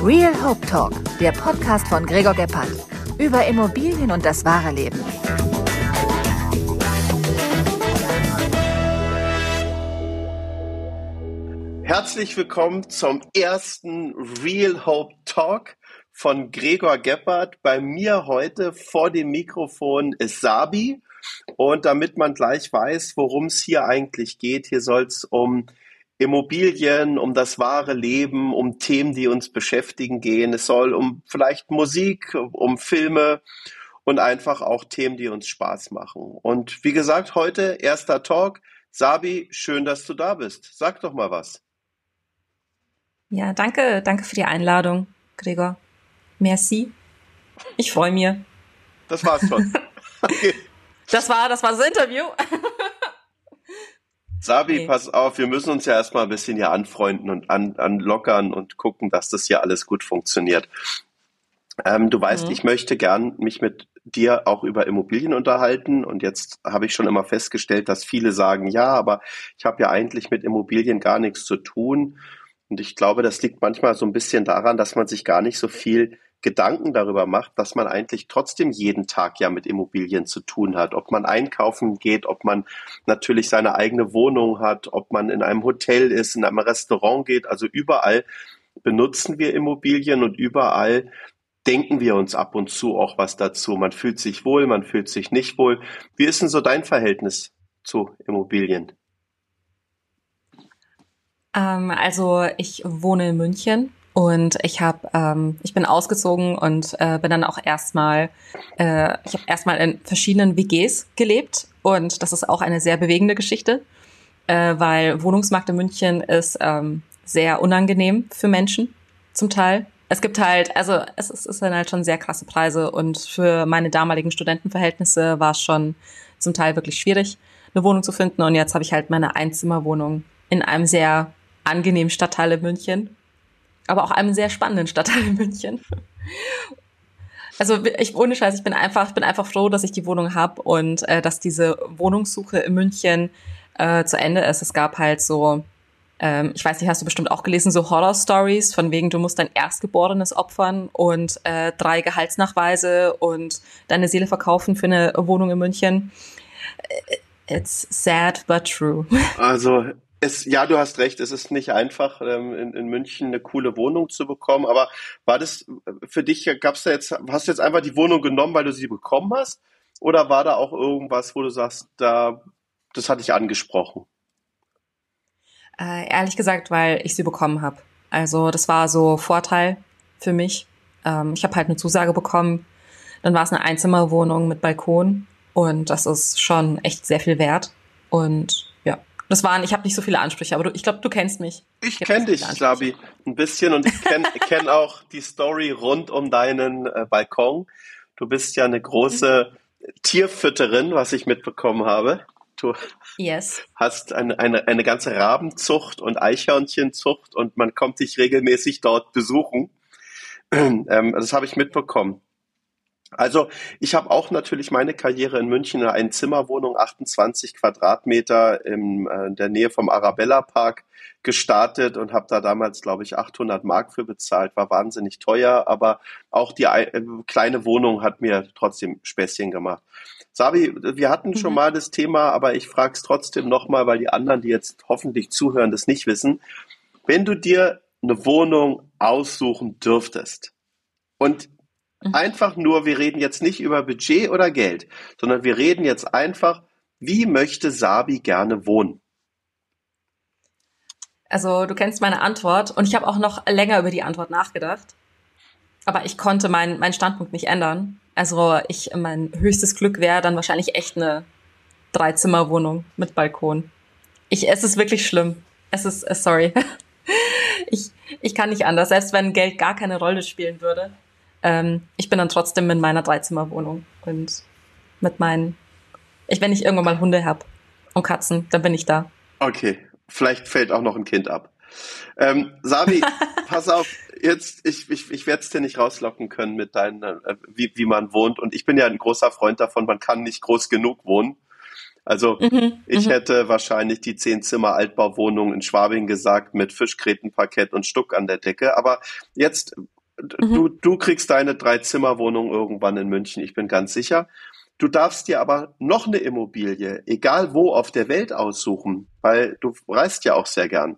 Real Hope Talk, der Podcast von Gregor Gebhardt über Immobilien und das wahre Leben. Herzlich willkommen zum ersten Real Hope Talk von Gregor Gebhardt. Bei mir heute vor dem Mikrofon ist Sabi. Und damit man gleich weiß, worum es hier eigentlich geht, hier soll es um Immobilien, um das wahre Leben, um Themen, die uns beschäftigen gehen. Es soll um vielleicht Musik, um Filme und einfach auch Themen, die uns Spaß machen. Und wie gesagt, heute erster Talk. Sabi, schön, dass du da bist. Sag doch mal was. Ja, danke, danke für die Einladung, Gregor. Merci. Ich freue mich. Das war's schon. Okay. Das war, das war das Interview. Sabi, okay. pass auf, wir müssen uns ja erstmal ein bisschen hier anfreunden und an, anlockern und gucken, dass das hier alles gut funktioniert. Ähm, du weißt, mhm. ich möchte gern mich mit dir auch über Immobilien unterhalten und jetzt habe ich schon immer festgestellt, dass viele sagen, ja, aber ich habe ja eigentlich mit Immobilien gar nichts zu tun. Und ich glaube, das liegt manchmal so ein bisschen daran, dass man sich gar nicht so viel Gedanken darüber macht, dass man eigentlich trotzdem jeden Tag ja mit Immobilien zu tun hat. Ob man einkaufen geht, ob man natürlich seine eigene Wohnung hat, ob man in einem Hotel ist, in einem Restaurant geht. Also überall benutzen wir Immobilien und überall denken wir uns ab und zu auch was dazu. Man fühlt sich wohl, man fühlt sich nicht wohl. Wie ist denn so dein Verhältnis zu Immobilien? Ähm, also ich wohne in München und ich habe, ähm, ich bin ausgezogen und äh, bin dann auch erstmal, äh, ich habe erstmal in verschiedenen WGs gelebt. Und das ist auch eine sehr bewegende Geschichte, äh, weil Wohnungsmarkt in München ist ähm, sehr unangenehm für Menschen zum Teil. Es gibt halt, also es ist, ist dann halt schon sehr krasse Preise. Und für meine damaligen Studentenverhältnisse war es schon zum Teil wirklich schwierig, eine Wohnung zu finden. Und jetzt habe ich halt meine Einzimmerwohnung in einem sehr angenehmen Stadtteil in München aber auch einem sehr spannenden Stadtteil in München. Also ich ohne Scheiß, ich bin einfach, bin einfach froh, dass ich die Wohnung habe und äh, dass diese Wohnungssuche in München äh, zu Ende ist. Es gab halt so, ähm, ich weiß nicht, hast du bestimmt auch gelesen, so Horror-Stories von wegen, du musst dein Erstgeborenes opfern und äh, drei Gehaltsnachweise und deine Seele verkaufen für eine Wohnung in München. It's sad but true. Also es, ja, du hast recht, es ist nicht einfach, ähm, in, in München eine coole Wohnung zu bekommen, aber war das für dich, gab's da jetzt, hast du jetzt einfach die Wohnung genommen, weil du sie bekommen hast? Oder war da auch irgendwas, wo du sagst, da, das hatte ich angesprochen? Äh, ehrlich gesagt, weil ich sie bekommen habe. Also das war so Vorteil für mich. Ähm, ich habe halt eine Zusage bekommen. Dann war es eine Einzimmerwohnung mit Balkon und das ist schon echt sehr viel wert. Und das waren, ich habe nicht so viele Ansprüche, aber du, ich glaube, du kennst mich. Ich, ich kenne dich, Sabi, ein bisschen und ich kenne kenn auch die Story rund um deinen äh, Balkon. Du bist ja eine große. Tierfütterin, was ich mitbekommen habe. Du yes. hast eine, eine, eine ganze Rabenzucht und Eichhörnchenzucht und man kommt dich regelmäßig dort besuchen. Ähm, das habe ich mitbekommen. Also ich habe auch natürlich meine Karriere in München in einer Zimmerwohnung, 28 Quadratmeter in äh, der Nähe vom Arabella Park gestartet und habe da damals, glaube ich, 800 Mark für bezahlt. War wahnsinnig teuer, aber auch die äh, kleine Wohnung hat mir trotzdem Späßchen gemacht. Sabi, wir hatten schon mhm. mal das Thema, aber ich frage es trotzdem nochmal, weil die anderen, die jetzt hoffentlich zuhören, das nicht wissen. Wenn du dir eine Wohnung aussuchen dürftest und Mhm. Einfach nur, wir reden jetzt nicht über Budget oder Geld, sondern wir reden jetzt einfach, wie möchte Sabi gerne wohnen? Also du kennst meine Antwort und ich habe auch noch länger über die Antwort nachgedacht. Aber ich konnte meinen mein Standpunkt nicht ändern. Also ich, mein höchstes Glück wäre dann wahrscheinlich echt eine Dreizimmerwohnung mit Balkon. Ich, es ist wirklich schlimm. Es ist, äh, sorry. ich, ich kann nicht anders. Selbst wenn Geld gar keine Rolle spielen würde, ähm, ich bin dann trotzdem in meiner Dreizimmerwohnung und mit meinen, ich, wenn ich irgendwann mal Hunde hab und Katzen, dann bin ich da. Okay, vielleicht fällt auch noch ein Kind ab. Ähm, Sabi, pass auf, jetzt, ich, ich, ich werde es dir nicht rauslocken können mit deinen, äh, wie, wie man wohnt. Und ich bin ja ein großer Freund davon, man kann nicht groß genug wohnen. Also mhm, ich mhm. hätte wahrscheinlich die zehn Zimmer Altbauwohnung in Schwabing gesagt mit Fischgrätenparkett und Stuck an der Decke. Aber jetzt, mhm. du, du kriegst deine drei Zimmer Wohnung irgendwann in München, ich bin ganz sicher. Du darfst dir aber noch eine Immobilie, egal wo auf der Welt aussuchen, weil du reist ja auch sehr gern.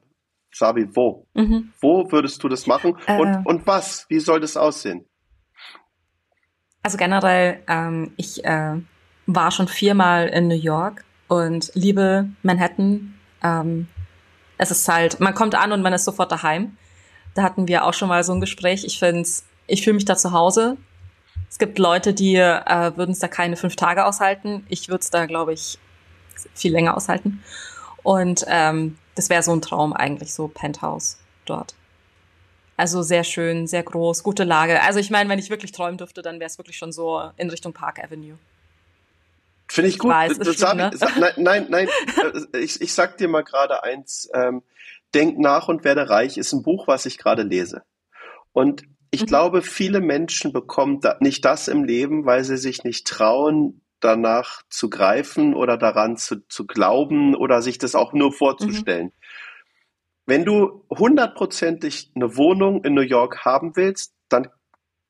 Sabi, wo? Mhm. Wo würdest du das machen? Äh, und, und was? Wie soll das aussehen? Also generell, ähm, ich äh, war schon viermal in New York und liebe Manhattan. Ähm, es ist halt, man kommt an und man ist sofort daheim. Da hatten wir auch schon mal so ein Gespräch. Ich finde ich fühle mich da zu Hause. Es gibt Leute, die äh, würden es da keine fünf Tage aushalten. Ich würde es da, glaube ich, viel länger aushalten. Und ähm, das wäre so ein Traum eigentlich, so Penthouse dort. Also sehr schön, sehr groß, gute Lage. Also ich meine, wenn ich wirklich träumen dürfte, dann wäre es wirklich schon so in Richtung Park Avenue. Finde ich gut. Ich weiß, das, schlimm, ne? sag, nein, nein, nein. Ich, ich sag dir mal gerade eins. Ähm, Denk nach und werde reich ist ein Buch, was ich gerade lese. Und ich mhm. glaube, viele Menschen bekommen da nicht das im Leben, weil sie sich nicht trauen, danach zu greifen oder daran zu, zu glauben oder sich das auch nur vorzustellen. Mhm. Wenn du hundertprozentig eine Wohnung in New York haben willst, dann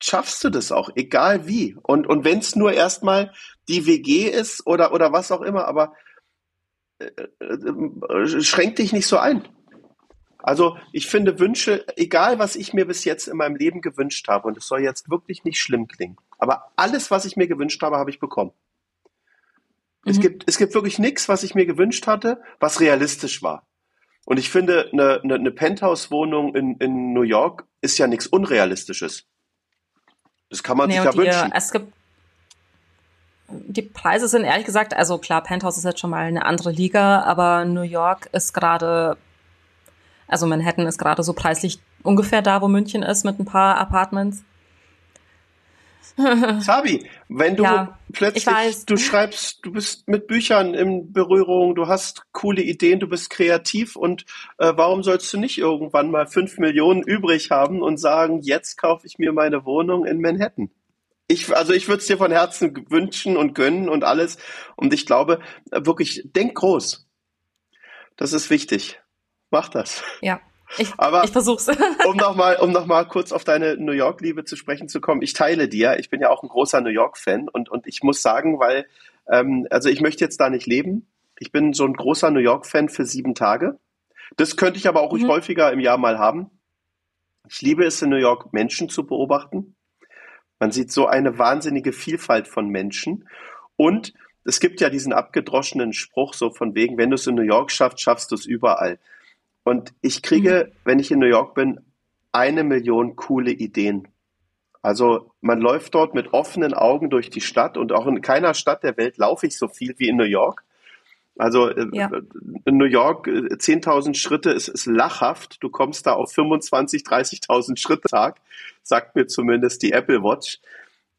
schaffst du das auch, egal wie. Und, und wenn es nur erstmal die WG ist oder, oder was auch immer, aber äh, äh, schränk dich nicht so ein. Also ich finde Wünsche, egal was ich mir bis jetzt in meinem Leben gewünscht habe, und es soll jetzt wirklich nicht schlimm klingen, aber alles, was ich mir gewünscht habe, habe ich bekommen. Mhm. Es, gibt, es gibt wirklich nichts, was ich mir gewünscht hatte, was realistisch war. Und ich finde, eine, eine, eine Penthouse-Wohnung in, in New York ist ja nichts Unrealistisches. Das kann man nee, sich ja die, wünschen. Es gibt die Preise sind ehrlich gesagt, also klar, Penthouse ist jetzt schon mal eine andere Liga, aber New York ist gerade, also Manhattan ist gerade so preislich ungefähr da, wo München ist, mit ein paar Apartments. Sabi, wenn du ja, plötzlich, du schreibst, du bist mit Büchern in Berührung, du hast coole Ideen, du bist kreativ und äh, warum sollst du nicht irgendwann mal fünf Millionen übrig haben und sagen, jetzt kaufe ich mir meine Wohnung in Manhattan? Ich, also ich würde es dir von Herzen wünschen und gönnen und alles. Und ich glaube, wirklich, denk groß. Das ist wichtig. Mach das. Ja. Ich, Aber ich versuch's. um nochmal um noch mal kurz auf deine New York-Liebe zu sprechen zu kommen, ich teile dir. Ich bin ja auch ein großer New York-Fan und, und ich muss sagen, weil, ähm, also ich möchte jetzt da nicht leben. Ich bin so ein großer New York-Fan für sieben Tage. Das könnte ich aber auch mhm. häufiger im Jahr mal haben. Ich liebe es in New York, Menschen zu beobachten. Man sieht so eine wahnsinnige Vielfalt von Menschen. Und es gibt ja diesen abgedroschenen Spruch so von wegen, wenn du es in New York schaffst, schaffst du es überall. Und ich kriege, mhm. wenn ich in New York bin, eine Million coole Ideen. Also man läuft dort mit offenen Augen durch die Stadt und auch in keiner Stadt der Welt laufe ich so viel wie in New York. Also äh, ja. in New York 10.000 äh, Schritte ist, ist lachhaft. Du kommst da auf 25, 30.000 Schritte Tag, sagt mir zumindest die Apple Watch.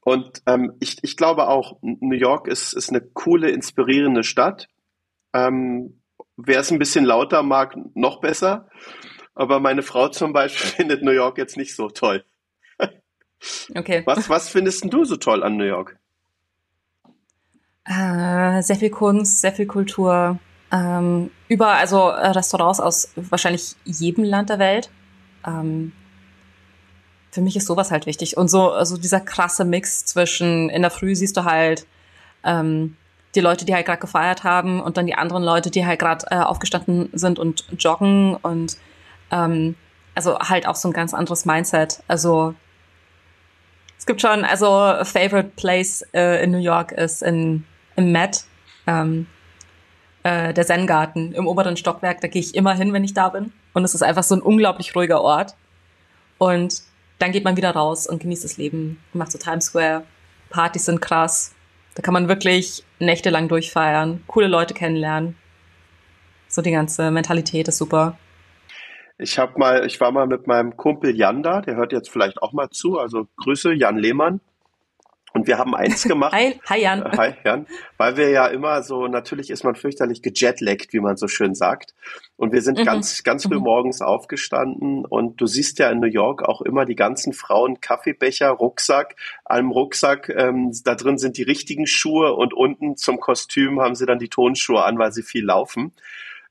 Und ähm, ich, ich glaube auch, New York ist, ist eine coole, inspirierende Stadt. Ähm, Wer es ein bisschen lauter mag, noch besser. Aber meine Frau zum Beispiel findet New York jetzt nicht so toll. Okay. Was, was findest du so toll an New York? Äh, sehr viel Kunst, sehr viel Kultur. Ähm, überall, also äh, Restaurants aus wahrscheinlich jedem Land der Welt. Ähm, für mich ist sowas halt wichtig. Und so also dieser krasse Mix zwischen, in der Früh siehst du halt ähm, die Leute, die halt gerade gefeiert haben und dann die anderen Leute, die halt gerade äh, aufgestanden sind und joggen und ähm, also halt auch so ein ganz anderes Mindset. Also es gibt schon, also favorite place äh, in New York ist in im Met, ähm, äh, der Zen-Garten im oberen Stockwerk. Da gehe ich immer hin, wenn ich da bin. Und es ist einfach so ein unglaublich ruhiger Ort. Und dann geht man wieder raus und genießt das Leben, macht so Times Square. Partys sind krass. Da kann man wirklich nächtelang durchfeiern, coole Leute kennenlernen. So die ganze Mentalität ist super. Ich habe mal, ich war mal mit meinem Kumpel Jan da, der hört jetzt vielleicht auch mal zu, also Grüße, Jan Lehmann. Und wir haben eins gemacht. Hi, hi Jan. Äh, hi Jan. Weil wir ja immer so, natürlich ist man fürchterlich gejetlaggt, wie man so schön sagt. Und wir sind mhm. ganz, ganz früh mhm. morgens aufgestanden und du siehst ja in New York auch immer die ganzen Frauen Kaffeebecher, Rucksack, einem Rucksack, ähm, da drin sind die richtigen Schuhe und unten zum Kostüm haben sie dann die Tonschuhe an, weil sie viel laufen.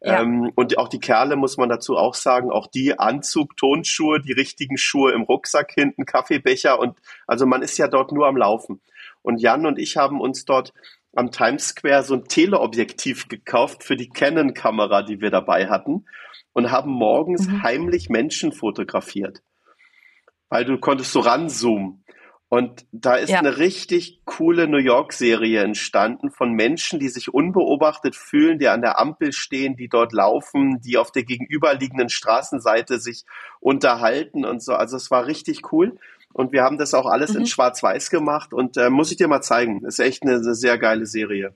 Ja. Ähm, und auch die Kerle muss man dazu auch sagen, auch die Anzug, Tonschuhe, die richtigen Schuhe im Rucksack hinten, Kaffeebecher und also man ist ja dort nur am Laufen. Und Jan und ich haben uns dort am Times Square so ein Teleobjektiv gekauft für die Canon-Kamera, die wir dabei hatten und haben morgens mhm. heimlich Menschen fotografiert. Weil du konntest so ranzoomen. Und da ist ja. eine richtig coole New York-Serie entstanden von Menschen, die sich unbeobachtet fühlen, die an der Ampel stehen, die dort laufen, die auf der gegenüberliegenden Straßenseite sich unterhalten und so. Also es war richtig cool. Und wir haben das auch alles mhm. in Schwarz-Weiß gemacht und äh, muss ich dir mal zeigen. Ist echt eine, eine sehr geile Serie.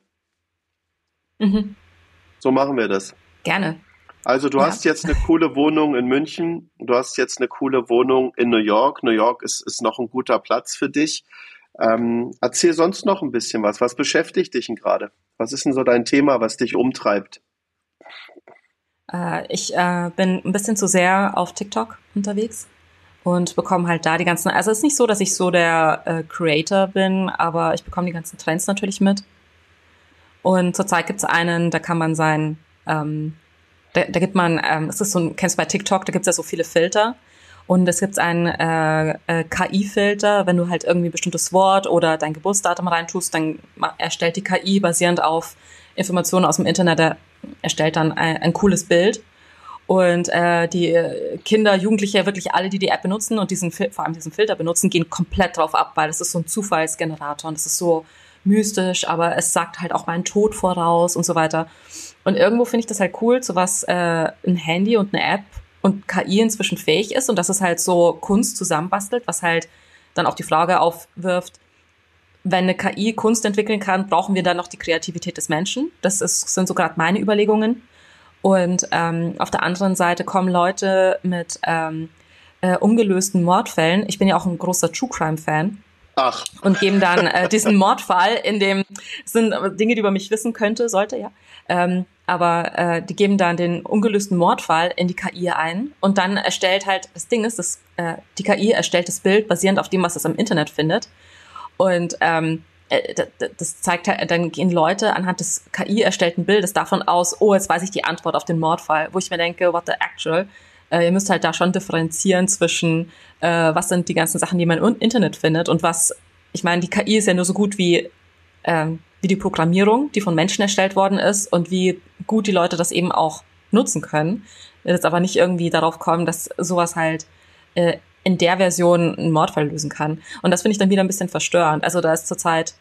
Mhm. So machen wir das. Gerne. Also du ja. hast jetzt eine coole Wohnung in München, du hast jetzt eine coole Wohnung in New York. New York ist, ist noch ein guter Platz für dich. Ähm, erzähl sonst noch ein bisschen was. Was beschäftigt dich denn gerade? Was ist denn so dein Thema, was dich umtreibt? Äh, ich äh, bin ein bisschen zu sehr auf TikTok unterwegs und bekomme halt da die ganzen. Also es ist nicht so, dass ich so der äh, Creator bin, aber ich bekomme die ganzen Trends natürlich mit. Und zurzeit gibt es einen, da kann man sein ähm, da, da gibt man, ähm, es ist so ein, kennst du bei TikTok, da gibt es ja so viele Filter. Und es gibt einen äh, äh, KI-Filter, wenn du halt irgendwie ein bestimmtes Wort oder dein Geburtsdatum reintust, dann erstellt die KI basierend auf Informationen aus dem Internet, der erstellt dann ein, ein cooles Bild. Und äh, die Kinder, Jugendliche, wirklich alle, die die App benutzen und diesen vor allem diesen Filter benutzen, gehen komplett drauf ab, weil es ist so ein Zufallsgenerator und es ist so mystisch, aber es sagt halt auch meinen Tod voraus und so weiter. Und irgendwo finde ich das halt cool, zu was äh, ein Handy und eine App und KI inzwischen fähig ist und dass es halt so Kunst zusammenbastelt, was halt dann auch die Frage aufwirft, wenn eine KI Kunst entwickeln kann, brauchen wir dann noch die Kreativität des Menschen. Das ist, sind so gerade meine Überlegungen. Und ähm, auf der anderen Seite kommen Leute mit ähm, äh, ungelösten Mordfällen. Ich bin ja auch ein großer True Crime Fan. Ach. Und geben dann äh, diesen Mordfall, in dem sind Dinge, die über mich wissen könnte, sollte, ja. Ähm, aber äh, die geben dann den ungelösten Mordfall in die KI ein und dann erstellt halt, das Ding ist, dass, äh, die KI erstellt das Bild basierend auf dem, was es am Internet findet. Und ähm, äh, das zeigt halt, dann gehen Leute anhand des KI erstellten Bildes davon aus, oh, jetzt weiß ich die Antwort auf den Mordfall, wo ich mir denke, what the actual? Äh, ihr müsst halt da schon differenzieren zwischen, äh, was sind die ganzen Sachen, die man im Internet findet und was, ich meine, die KI ist ja nur so gut wie, äh, wie die Programmierung, die von Menschen erstellt worden ist und wie gut die Leute das eben auch nutzen können. Jetzt aber nicht irgendwie darauf kommen, dass sowas halt äh, in der Version einen Mordfall lösen kann. Und das finde ich dann wieder ein bisschen verstörend. Also da ist zurzeit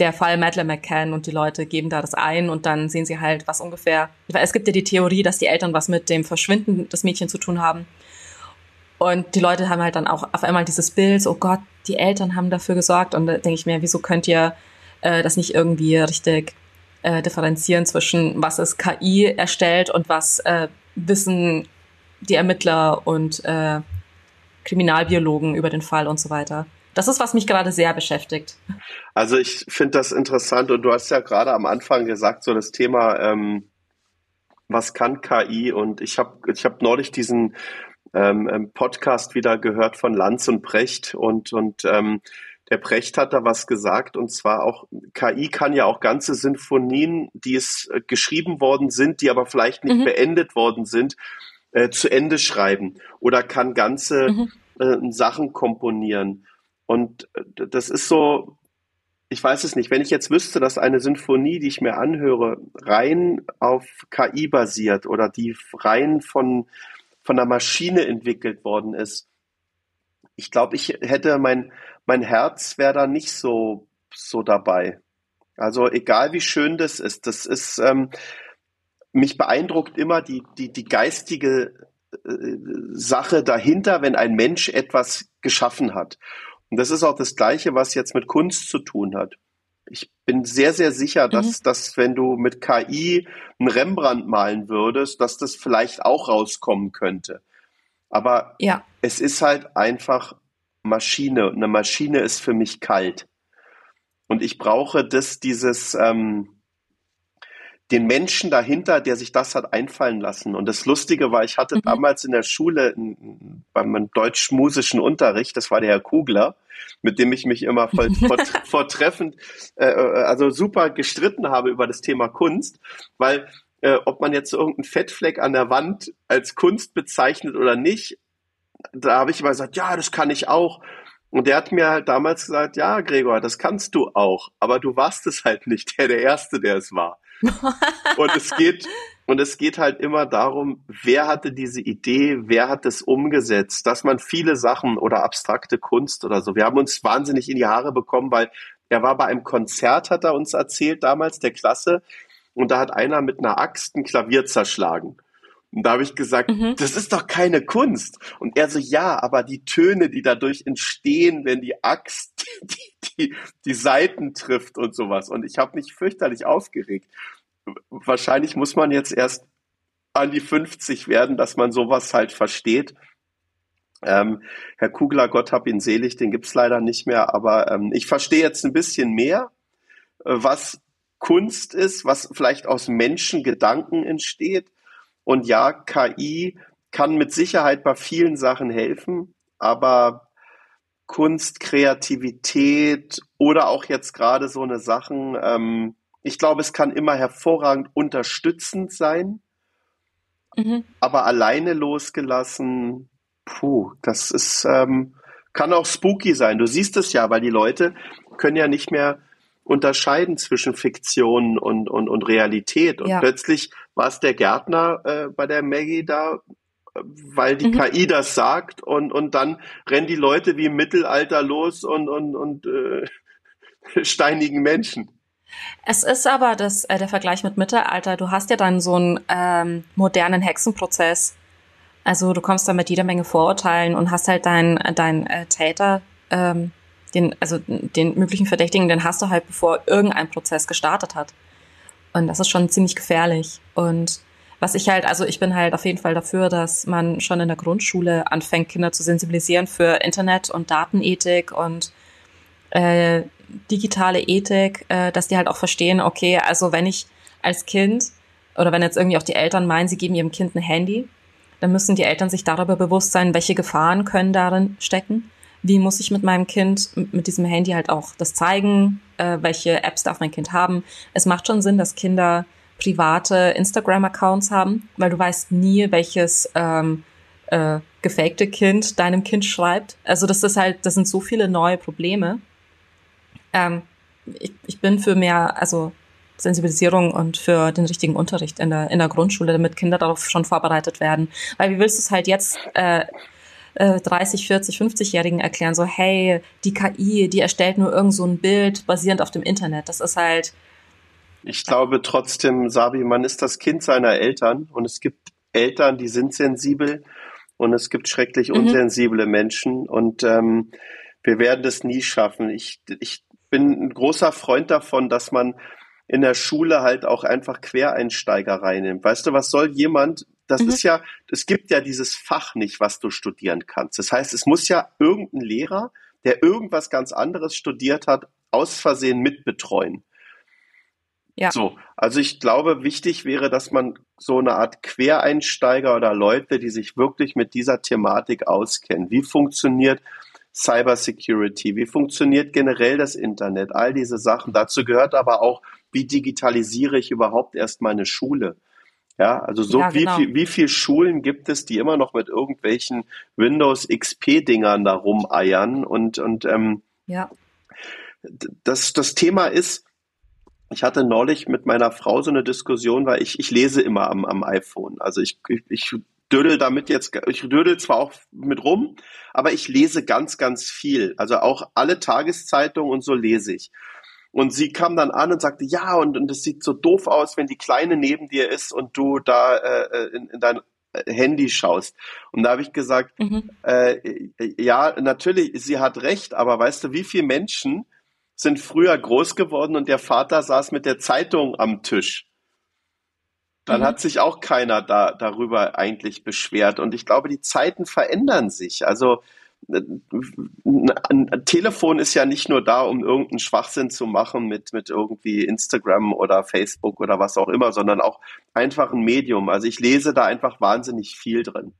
der Fall Madeleine McCann und die Leute geben da das ein und dann sehen sie halt, was ungefähr. Es gibt ja die Theorie, dass die Eltern was mit dem Verschwinden des Mädchens zu tun haben. Und die Leute haben halt dann auch auf einmal dieses Bild, oh Gott, die Eltern haben dafür gesorgt. Und da denke ich mir, wieso könnt ihr äh, das nicht irgendwie richtig äh, differenzieren zwischen, was ist KI erstellt und was äh, wissen die Ermittler und äh, Kriminalbiologen über den Fall und so weiter. Das ist, was mich gerade sehr beschäftigt. Also ich finde das interessant und du hast ja gerade am Anfang gesagt, so das Thema, ähm, was kann KI? Und ich habe ich hab neulich diesen ähm, ähm, Podcast wieder gehört von Lanz und Brecht und, und ähm, der Brecht hat da was gesagt und zwar auch, KI kann ja auch ganze Sinfonien, die es äh, geschrieben worden sind, die aber vielleicht nicht mhm. beendet worden sind, äh, zu Ende schreiben oder kann ganze mhm. äh, Sachen komponieren. Und äh, das ist so, ich weiß es nicht, wenn ich jetzt wüsste, dass eine Sinfonie, die ich mir anhöre, rein auf KI basiert oder die rein von, von einer Maschine entwickelt worden ist, ich glaube, ich hätte mein, mein Herz wäre da nicht so, so dabei. Also egal wie schön das ist, das ist, ähm, mich beeindruckt immer die, die, die geistige äh, Sache dahinter, wenn ein Mensch etwas geschaffen hat. Und das ist auch das Gleiche, was jetzt mit Kunst zu tun hat. Ich bin sehr, sehr sicher, dass, mhm. dass wenn du mit KI einen Rembrandt malen würdest, dass das vielleicht auch rauskommen könnte. Aber ja. Es ist halt einfach Maschine. Eine Maschine ist für mich kalt. Und ich brauche das, dieses, ähm, den Menschen dahinter, der sich das hat einfallen lassen. Und das Lustige war, ich hatte mhm. damals in der Schule beim deutsch-musischen Unterricht, das war der Herr Kugler, mit dem ich mich immer voll, vortreffend, äh, äh, also super gestritten habe über das Thema Kunst, weil äh, ob man jetzt irgendeinen Fettfleck an der Wand als Kunst bezeichnet oder nicht, da habe ich immer gesagt, ja, das kann ich auch. Und der hat mir halt damals gesagt, ja, Gregor, das kannst du auch, aber du warst es halt nicht, der der Erste, der es war. und es geht, und es geht halt immer darum, wer hatte diese Idee, wer hat es umgesetzt, dass man viele Sachen oder abstrakte Kunst oder so. Wir haben uns wahnsinnig in die Haare bekommen, weil er war bei einem Konzert, hat er uns erzählt damals, der Klasse, und da hat einer mit einer Axt ein Klavier zerschlagen. Und da habe ich gesagt, mhm. das ist doch keine Kunst. Und er so, ja, aber die Töne, die dadurch entstehen, wenn die Axt die, die, die Seiten trifft und sowas. Und ich habe mich fürchterlich aufgeregt. Wahrscheinlich muss man jetzt erst an die 50 werden, dass man sowas halt versteht. Ähm, Herr Kugler, Gott hab ihn selig, den gibt's leider nicht mehr, aber ähm, ich verstehe jetzt ein bisschen mehr, äh, was Kunst ist, was vielleicht aus Menschengedanken entsteht und ja, KI kann mit Sicherheit bei vielen Sachen helfen, aber Kunst, Kreativität oder auch jetzt gerade so eine Sachen, ähm, ich glaube, es kann immer hervorragend unterstützend sein, mhm. aber alleine losgelassen, puh, das ist, ähm, kann auch spooky sein. Du siehst es ja, weil die Leute können ja nicht mehr unterscheiden zwischen Fiktion und, und, und Realität. Und ja. plötzlich war es der Gärtner äh, bei der Maggie da, weil die mhm. KI das sagt und, und dann rennen die Leute wie im Mittelalter los und, und, und äh, steinigen Menschen. Es ist aber das, äh, der Vergleich mit Mittelalter. Du hast ja dann so einen ähm, modernen Hexenprozess. Also du kommst da mit jeder Menge Vorurteilen und hast halt deinen dein, äh, Täter, ähm, den, also den möglichen Verdächtigen, den hast du halt, bevor irgendein Prozess gestartet hat. Und das ist schon ziemlich gefährlich. Und was ich halt, also ich bin halt auf jeden Fall dafür, dass man schon in der Grundschule anfängt, Kinder zu sensibilisieren für Internet und Datenethik und äh, digitale Ethik, äh, dass die halt auch verstehen, okay, also wenn ich als Kind oder wenn jetzt irgendwie auch die Eltern meinen, sie geben ihrem Kind ein Handy, dann müssen die Eltern sich darüber bewusst sein, welche Gefahren können darin stecken wie muss ich mit meinem Kind mit diesem Handy halt auch das zeigen, äh, welche Apps darf mein Kind haben. Es macht schon Sinn, dass Kinder private Instagram-Accounts haben, weil du weißt nie, welches ähm, äh, gefakte Kind deinem Kind schreibt. Also das ist halt, das sind so viele neue Probleme. Ähm, ich, ich bin für mehr, also Sensibilisierung und für den richtigen Unterricht in der, in der Grundschule, damit Kinder darauf schon vorbereitet werden. Weil wie willst du es halt jetzt äh, 30, 40, 50-Jährigen erklären, so hey, die KI, die erstellt nur irgend so ein Bild basierend auf dem Internet. Das ist halt. Ich glaube trotzdem, Sabi, man ist das Kind seiner Eltern und es gibt Eltern, die sind sensibel und es gibt schrecklich mhm. unsensible Menschen und ähm, wir werden das nie schaffen. Ich, ich bin ein großer Freund davon, dass man in der Schule halt auch einfach Quereinsteiger reinnimmt. Weißt du, was soll jemand, das mhm. ist ja, es gibt ja dieses Fach nicht, was du studieren kannst. Das heißt, es muss ja irgendein Lehrer, der irgendwas ganz anderes studiert hat, aus Versehen mitbetreuen. Ja. So, also ich glaube, wichtig wäre, dass man so eine Art Quereinsteiger oder Leute, die sich wirklich mit dieser Thematik auskennen. Wie funktioniert Cybersecurity? Wie funktioniert generell das Internet? All diese Sachen. Dazu gehört aber auch, wie digitalisiere ich überhaupt erst meine Schule? Ja, also so ja, genau. wie viel, wie viel Schulen gibt es, die immer noch mit irgendwelchen Windows XP-Dingern da rumeiern und, und ähm, ja. das, das Thema ist, ich hatte neulich mit meiner Frau so eine Diskussion, weil ich, ich lese immer am, am iPhone. Also ich, ich, ich dödel damit jetzt, ich dödel zwar auch mit rum, aber ich lese ganz, ganz viel. Also auch alle Tageszeitungen und so lese ich. Und sie kam dann an und sagte, ja, und, und es sieht so doof aus, wenn die Kleine neben dir ist und du da äh, äh in, in dein äh, Handy schaust. Und da habe ich gesagt, mhm. äh, ja, natürlich, sie hat recht, aber weißt du, wie viele Menschen sind früher groß geworden und der Vater saß mit der Zeitung am Tisch? Dann mhm. hat sich auch keiner da darüber eigentlich beschwert. Und ich glaube, die Zeiten verändern sich. Also ein, ein, Telefon ist ja nicht nur da, um irgendeinen Schwachsinn zu machen mit, mit irgendwie Instagram oder Facebook oder was auch immer, sondern auch einfach ein Medium. Also ich lese da einfach wahnsinnig viel drin.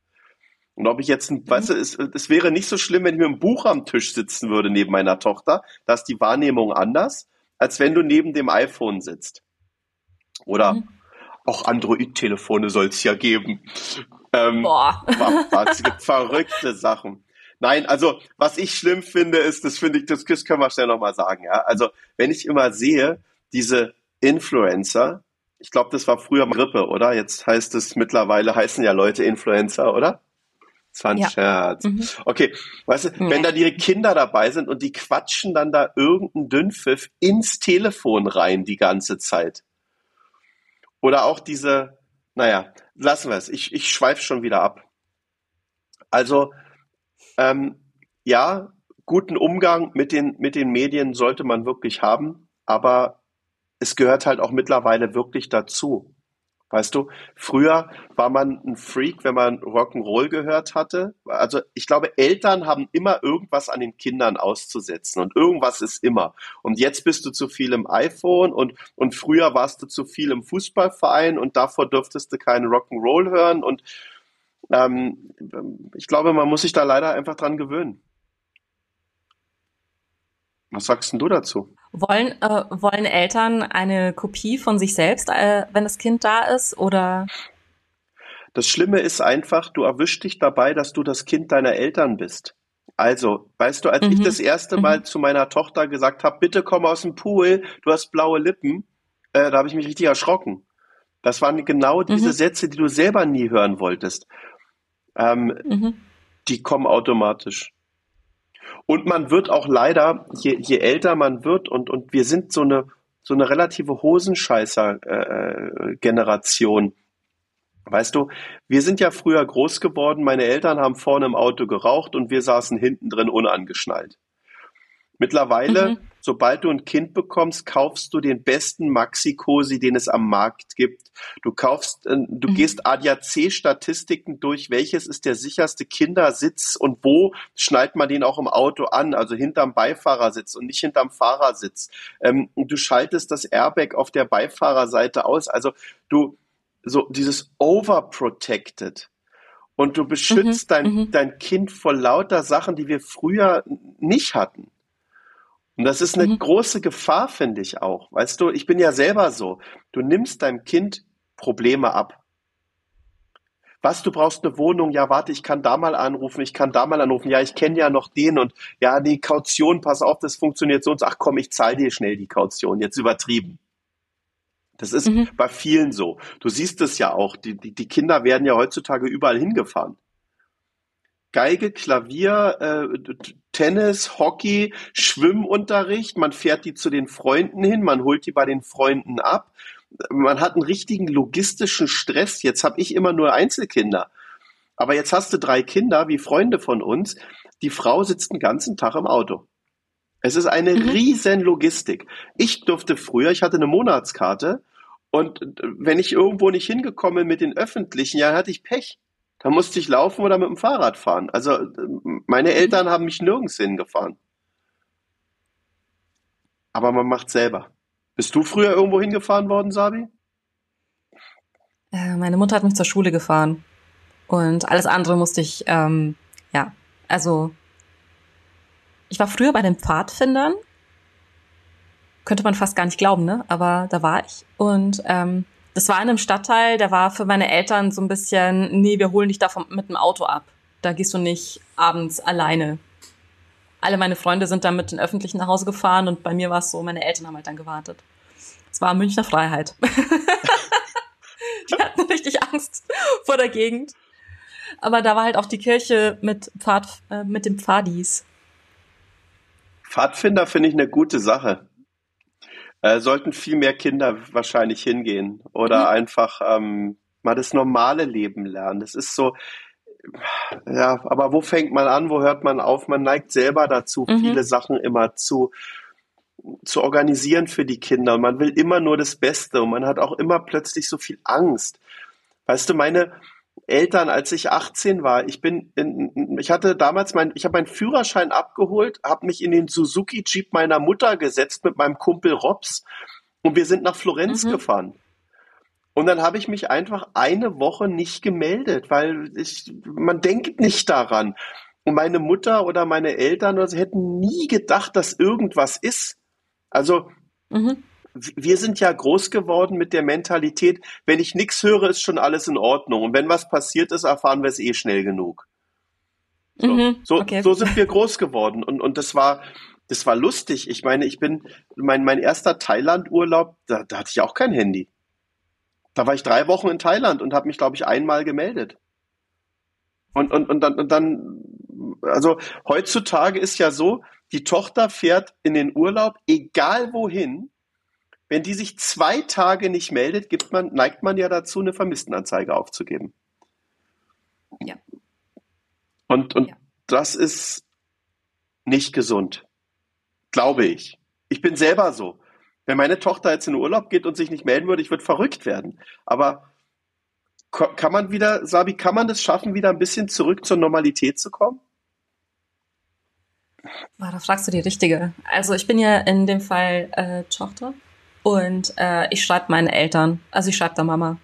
Und ob ich jetzt, mhm. weißt du, es, es wäre nicht so schlimm, wenn ich mit einem Buch am Tisch sitzen würde neben meiner Tochter. Da ist die Wahrnehmung anders, als wenn du neben dem iPhone sitzt. Oder mhm. auch Android-Telefone soll es ja geben. Ähm, Boah. Es gibt verrückte Sachen. Nein, also was ich schlimm finde, ist, das finde ich, das können wir schnell nochmal sagen, ja. Also wenn ich immer sehe, diese Influencer, ich glaube, das war früher Grippe, oder? Jetzt heißt es mittlerweile, heißen ja Leute Influencer, oder? Das war ein ja. Scherz. Mhm. Okay, weißt du, nee. wenn da die Kinder dabei sind und die quatschen dann da irgendeinen Dünnpfiff ins Telefon rein die ganze Zeit. Oder auch diese, naja, lassen wir es. Ich, ich schweife schon wieder ab. Also, ähm, ja, guten Umgang mit den, mit den Medien sollte man wirklich haben, aber es gehört halt auch mittlerweile wirklich dazu. Weißt du, früher war man ein Freak, wenn man Rock'n'Roll gehört hatte. Also ich glaube, Eltern haben immer irgendwas an den Kindern auszusetzen und irgendwas ist immer. Und jetzt bist du zu viel im iPhone und, und früher warst du zu viel im Fußballverein und davor dürftest du keinen Rock'n'Roll hören. Und ähm, ich glaube, man muss sich da leider einfach dran gewöhnen. Was sagst du dazu? Wollen, äh, wollen Eltern eine Kopie von sich selbst, äh, wenn das Kind da ist, oder? Das Schlimme ist einfach, du erwischst dich dabei, dass du das Kind deiner Eltern bist. Also, weißt du, als mhm. ich das erste Mal mhm. zu meiner Tochter gesagt habe, bitte komm aus dem Pool, du hast blaue Lippen, äh, da habe ich mich richtig erschrocken. Das waren genau diese mhm. Sätze, die du selber nie hören wolltest. Ähm, mhm. Die kommen automatisch. Und man wird auch leider, je, je älter man wird und, und wir sind so eine, so eine relative Hosenscheißer-Generation. Äh, weißt du, wir sind ja früher groß geworden, meine Eltern haben vorne im Auto geraucht und wir saßen hinten drin unangeschnallt. Mittlerweile, mhm. sobald du ein Kind bekommst, kaufst du den besten Maxi-Cosi, den es am Markt gibt. Du kaufst, äh, du mhm. gehst ADAC-Statistiken durch, welches ist der sicherste Kindersitz und wo schnallt man den auch im Auto an, also hinterm Beifahrersitz und nicht hinterm Fahrersitz. Ähm, du schaltest das Airbag auf der Beifahrerseite aus. Also du, so dieses overprotected. Und du beschützt mhm, dein, mhm. dein Kind vor lauter Sachen, die wir früher nicht hatten. Und das ist eine mhm. große Gefahr, finde ich auch. Weißt du, ich bin ja selber so. Du nimmst deinem Kind Probleme ab. Was, du brauchst eine Wohnung? Ja, warte, ich kann da mal anrufen, ich kann da mal anrufen. Ja, ich kenne ja noch den und ja, die Kaution, pass auf, das funktioniert so und so. Ach komm, ich zahle dir schnell die Kaution. Jetzt übertrieben. Das ist mhm. bei vielen so. Du siehst es ja auch. Die, die, die Kinder werden ja heutzutage überall hingefahren. Geige, Klavier, äh, Tennis, Hockey, Schwimmunterricht. Man fährt die zu den Freunden hin, man holt die bei den Freunden ab. Man hat einen richtigen logistischen Stress. Jetzt habe ich immer nur Einzelkinder. Aber jetzt hast du drei Kinder, wie Freunde von uns. Die Frau sitzt den ganzen Tag im Auto. Es ist eine mhm. riesen Logistik. Ich durfte früher, ich hatte eine Monatskarte und wenn ich irgendwo nicht hingekommen bin mit den Öffentlichen, ja, hatte ich Pech. Da musste ich laufen oder mit dem Fahrrad fahren. Also meine Eltern haben mich nirgends hingefahren. Aber man macht selber. Bist du früher irgendwo hingefahren worden, Sabi? Äh, meine Mutter hat mich zur Schule gefahren. Und alles andere musste ich, ähm, ja, also ich war früher bei den Pfadfindern. Könnte man fast gar nicht glauben, ne? Aber da war ich. Und ähm, das war in einem Stadtteil, der war für meine Eltern so ein bisschen, nee, wir holen dich da vom, mit dem Auto ab. Da gehst du nicht abends alleine. Alle meine Freunde sind dann mit den Öffentlichen nach Hause gefahren und bei mir war es so, meine Eltern haben halt dann gewartet. Es war Münchner Freiheit. die hatten richtig Angst vor der Gegend. Aber da war halt auch die Kirche mit Pfad, äh, mit dem Pfadis. Pfadfinder finde ich eine gute Sache äh, sollten viel mehr Kinder wahrscheinlich hingehen oder mhm. einfach ähm, mal das normale Leben lernen. Das ist so, ja, aber wo fängt man an, wo hört man auf? Man neigt selber dazu, mhm. viele Sachen immer zu, zu organisieren für die Kinder und man will immer nur das Beste und man hat auch immer plötzlich so viel Angst. Weißt du, meine Eltern, als ich 18 war. Ich bin, in, ich hatte damals mein, ich habe meinen Führerschein abgeholt, habe mich in den Suzuki Jeep meiner Mutter gesetzt mit meinem Kumpel Robs und wir sind nach Florenz mhm. gefahren. Und dann habe ich mich einfach eine Woche nicht gemeldet, weil ich, man denkt nicht daran. Und meine Mutter oder meine Eltern oder sie hätten nie gedacht, dass irgendwas ist. Also mhm. Wir sind ja groß geworden mit der Mentalität, wenn ich nichts höre, ist schon alles in Ordnung. Und wenn was passiert ist, erfahren wir es eh schnell genug. So, mhm. so, okay. so sind wir groß geworden. Und, und das war, das war lustig. Ich meine, ich bin, mein, mein erster Thailand-Urlaub, da, da hatte ich auch kein Handy. Da war ich drei Wochen in Thailand und habe mich, glaube ich, einmal gemeldet. Und, und, und, dann, und dann, also heutzutage ist ja so, die Tochter fährt in den Urlaub, egal wohin. Wenn die sich zwei Tage nicht meldet, gibt man, neigt man ja dazu, eine Vermisstenanzeige aufzugeben. Ja. Und, und ja. das ist nicht gesund. Glaube ich. Ich bin selber so. Wenn meine Tochter jetzt in den Urlaub geht und sich nicht melden würde, ich würde verrückt werden. Aber kann man wieder, Sabi, kann man das schaffen, wieder ein bisschen zurück zur Normalität zu kommen? Da fragst du die Richtige. Also ich bin ja in dem Fall äh, Tochter und äh, ich schreibe meine Eltern. Also ich schreibe da Mama.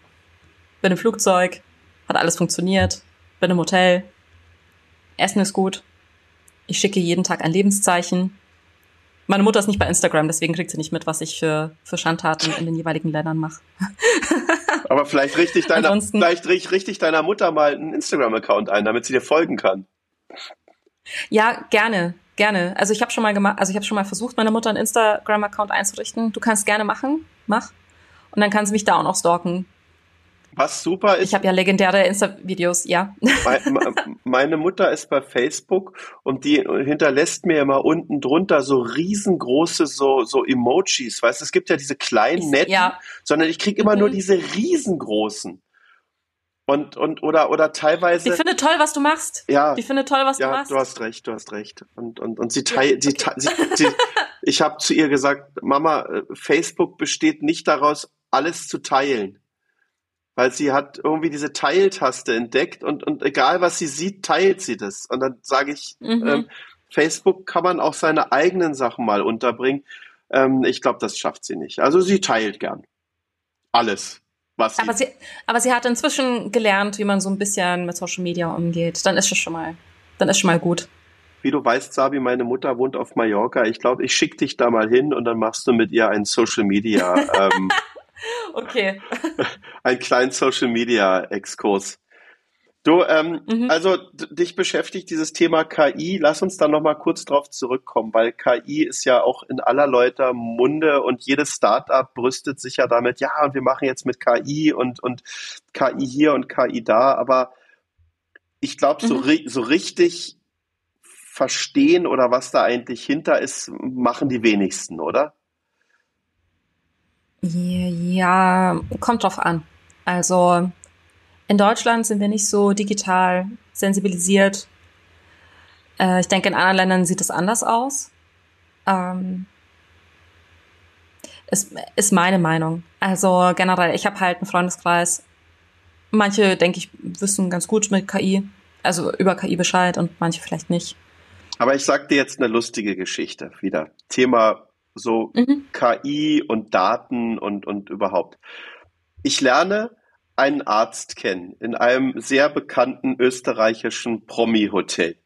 Bin im Flugzeug, hat alles funktioniert, bin im Hotel, Essen ist gut. Ich schicke jeden Tag ein Lebenszeichen. Meine Mutter ist nicht bei Instagram, deswegen kriegt sie nicht mit, was ich für, für Schandtaten in den jeweiligen Ländern mache. Aber vielleicht richte ich deiner, vielleicht richte ich deiner Mutter mal einen Instagram-Account ein, damit sie dir folgen kann. Ja, gerne, gerne. Also ich habe schon mal gemacht, also ich habe schon mal versucht, meiner Mutter einen Instagram-Account einzurichten. Du kannst gerne machen, mach. Und dann kann sie mich da auch noch stalken. Was super ist. Ich habe ja legendäre Insta-Videos, ja. Meine Mutter ist bei Facebook und die hinterlässt mir immer unten drunter so riesengroße so, so Emojis. Weißt du, es gibt ja diese kleinen netten, ja. sondern ich krieg immer mhm. nur diese riesengroßen. Und, und, oder, oder teilweise. Ich finde toll, was du machst. Ja. Ich finde toll, was ja, du machst. Ja, du hast recht, du hast recht. Und, und, und sie teilt, ja, okay. sie, sie, sie, ich habe zu ihr gesagt, Mama, äh, Facebook besteht nicht daraus, alles zu teilen weil sie hat irgendwie diese Teiltaste entdeckt und, und egal was sie sieht, teilt sie das. Und dann sage ich, mhm. ähm, Facebook kann man auch seine eigenen Sachen mal unterbringen. Ähm, ich glaube, das schafft sie nicht. Also sie teilt gern. Alles. Was aber, sie, aber sie hat inzwischen gelernt, wie man so ein bisschen mit Social Media umgeht. Dann ist es schon mal, dann ist schon mal gut. Wie du weißt, Sabi, meine Mutter wohnt auf Mallorca. Ich glaube, ich schicke dich da mal hin und dann machst du mit ihr einen Social Media ähm, Okay. Ein kleinen Social Media Exkurs. Du, ähm, mhm. also dich beschäftigt dieses Thema KI. Lass uns da nochmal kurz drauf zurückkommen, weil KI ist ja auch in aller Leute Munde und jedes Startup brüstet sich ja damit, ja, und wir machen jetzt mit KI und, und KI hier und KI da, aber ich glaube, so, mhm. so richtig verstehen oder was da eigentlich hinter ist, machen die wenigsten, oder? Ja, kommt drauf an. Also in Deutschland sind wir nicht so digital sensibilisiert. Äh, ich denke, in anderen Ländern sieht es anders aus. Ähm, ist, ist meine Meinung. Also generell, ich habe halt einen Freundeskreis. Manche, denke ich, wissen ganz gut mit KI, also über KI Bescheid und manche vielleicht nicht. Aber ich sag dir jetzt eine lustige Geschichte wieder. Thema so mhm. KI und Daten und, und überhaupt. Ich lerne einen Arzt kennen in einem sehr bekannten österreichischen Promi-Hotel.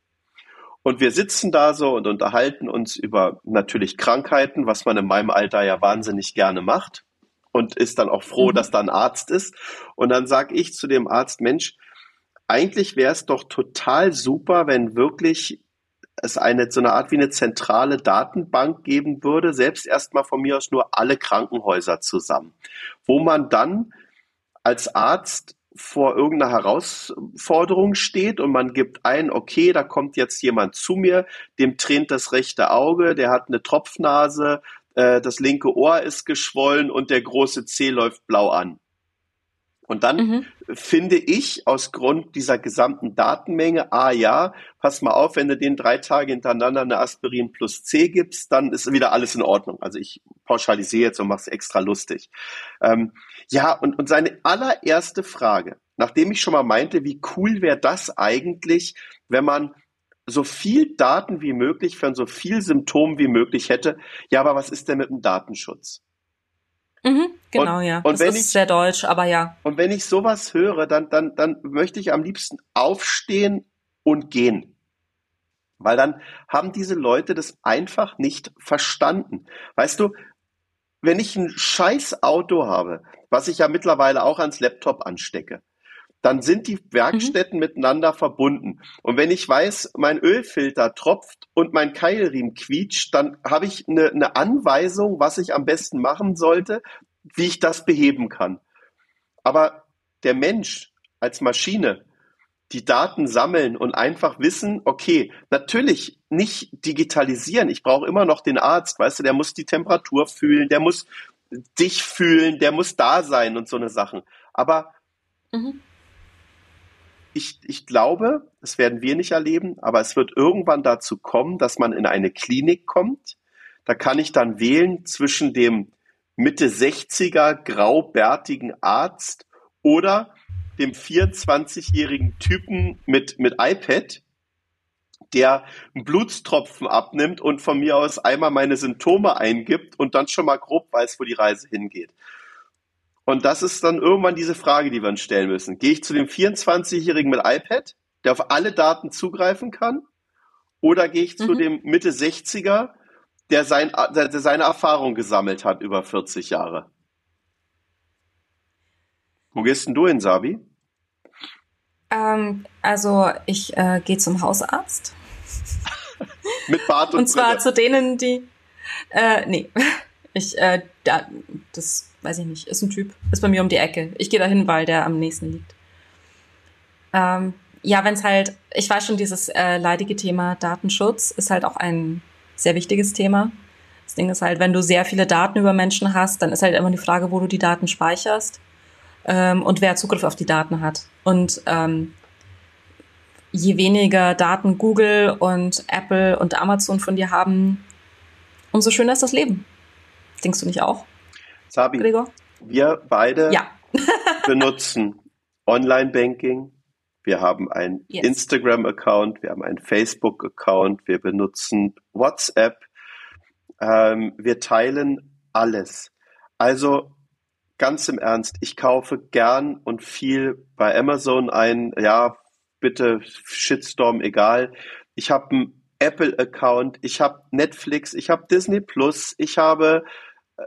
Und wir sitzen da so und unterhalten uns über natürlich Krankheiten, was man in meinem Alter ja wahnsinnig gerne macht und ist dann auch froh, mhm. dass da ein Arzt ist. Und dann sage ich zu dem Arzt, Mensch, eigentlich wäre es doch total super, wenn wirklich es eine so eine Art wie eine zentrale Datenbank geben würde, selbst erstmal von mir aus nur alle Krankenhäuser zusammen, wo man dann als Arzt vor irgendeiner Herausforderung steht und man gibt ein, okay, da kommt jetzt jemand zu mir, dem tränt das rechte Auge, der hat eine Tropfnase, äh, das linke Ohr ist geschwollen und der große C läuft blau an. Und dann mhm. finde ich aus Grund dieser gesamten Datenmenge, ah ja, pass mal auf, wenn du den drei Tage hintereinander eine Aspirin plus C gibst, dann ist wieder alles in Ordnung. Also ich pauschalisiere jetzt und mache es extra lustig. Ähm, ja, und, und seine allererste Frage, nachdem ich schon mal meinte, wie cool wäre das eigentlich, wenn man so viel Daten wie möglich für so viel Symptomen wie möglich hätte. Ja, aber was ist denn mit dem Datenschutz? Mhm, genau, und, ja. Und das wenn ist ich, sehr deutsch, aber ja. Und wenn ich sowas höre, dann, dann, dann möchte ich am liebsten aufstehen und gehen. Weil dann haben diese Leute das einfach nicht verstanden. Weißt du, wenn ich ein scheiß Auto habe, was ich ja mittlerweile auch ans Laptop anstecke, dann sind die Werkstätten mhm. miteinander verbunden. Und wenn ich weiß, mein Ölfilter tropft und mein Keilriemen quietscht, dann habe ich eine, eine Anweisung, was ich am besten machen sollte, wie ich das beheben kann. Aber der Mensch als Maschine, die Daten sammeln und einfach wissen, okay, natürlich nicht digitalisieren. Ich brauche immer noch den Arzt, weißt du, der muss die Temperatur fühlen, der muss dich fühlen, der muss da sein und so eine Sachen. Aber mhm ich, ich glaube, das werden wir nicht erleben, aber es wird irgendwann dazu kommen, dass man in eine Klinik kommt. Da kann ich dann wählen zwischen dem Mitte 60er graubärtigen Arzt oder dem 24-jährigen Typen mit, mit iPad, der einen Blutstropfen abnimmt und von mir aus einmal meine Symptome eingibt und dann schon mal grob weiß, wo die Reise hingeht. Und das ist dann irgendwann diese Frage, die wir uns stellen müssen. Gehe ich zu dem 24-Jährigen mit iPad, der auf alle Daten zugreifen kann? Oder gehe ich mhm. zu dem Mitte 60er, der, sein, der, seine Erfahrung gesammelt hat über 40 Jahre? Wo gehst denn du hin, Sabi? Ähm, also ich äh, gehe zum Hausarzt. Mit Bart und Und zwar Brille. zu denen, die... Äh, nee, ich, äh, da, das weiß ich nicht, ist ein Typ, ist bei mir um die Ecke. Ich gehe dahin, weil der am nächsten liegt. Ähm, ja, wenn es halt, ich weiß schon, dieses äh, leidige Thema Datenschutz ist halt auch ein sehr wichtiges Thema. Das Ding ist halt, wenn du sehr viele Daten über Menschen hast, dann ist halt immer die Frage, wo du die Daten speicherst ähm, und wer Zugriff auf die Daten hat. Und ähm, je weniger Daten Google und Apple und Amazon von dir haben, umso schöner ist das Leben. Denkst du nicht auch? Sabi, Gregor? wir beide ja. benutzen Online-Banking. Wir haben einen yes. Instagram-Account, wir haben einen Facebook-Account, wir benutzen WhatsApp. Ähm, wir teilen alles. Also ganz im Ernst, ich kaufe gern und viel bei Amazon ein. Ja, bitte Shitstorm, egal. Ich habe einen Apple-Account, ich habe Netflix, ich habe Disney Plus, ich habe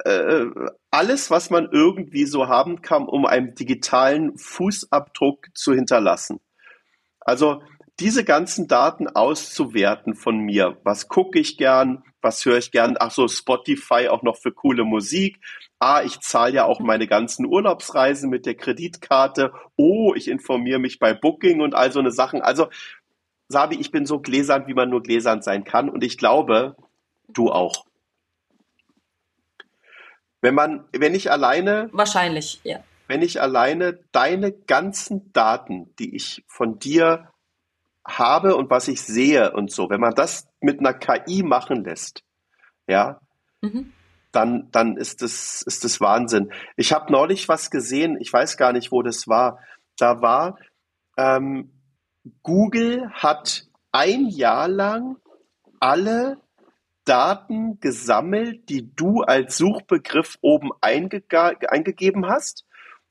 äh, alles, was man irgendwie so haben kann, um einen digitalen Fußabdruck zu hinterlassen. Also diese ganzen Daten auszuwerten von mir. Was gucke ich gern? Was höre ich gern? Ach so, Spotify auch noch für coole Musik. Ah, ich zahle ja auch meine ganzen Urlaubsreisen mit der Kreditkarte. Oh, ich informiere mich bei Booking und all so eine Sachen. Also, Sabi, ich bin so gläsern, wie man nur gläsern sein kann. Und ich glaube, du auch. Wenn man, wenn ich alleine. Wahrscheinlich, ja. Wenn ich alleine deine ganzen Daten, die ich von dir habe und was ich sehe und so, wenn man das mit einer KI machen lässt, ja, mhm. dann, dann ist das, ist das Wahnsinn. Ich habe neulich was gesehen, ich weiß gar nicht, wo das war. Da war, ähm, Google hat ein Jahr lang alle Daten gesammelt, die du als Suchbegriff oben einge eingegeben hast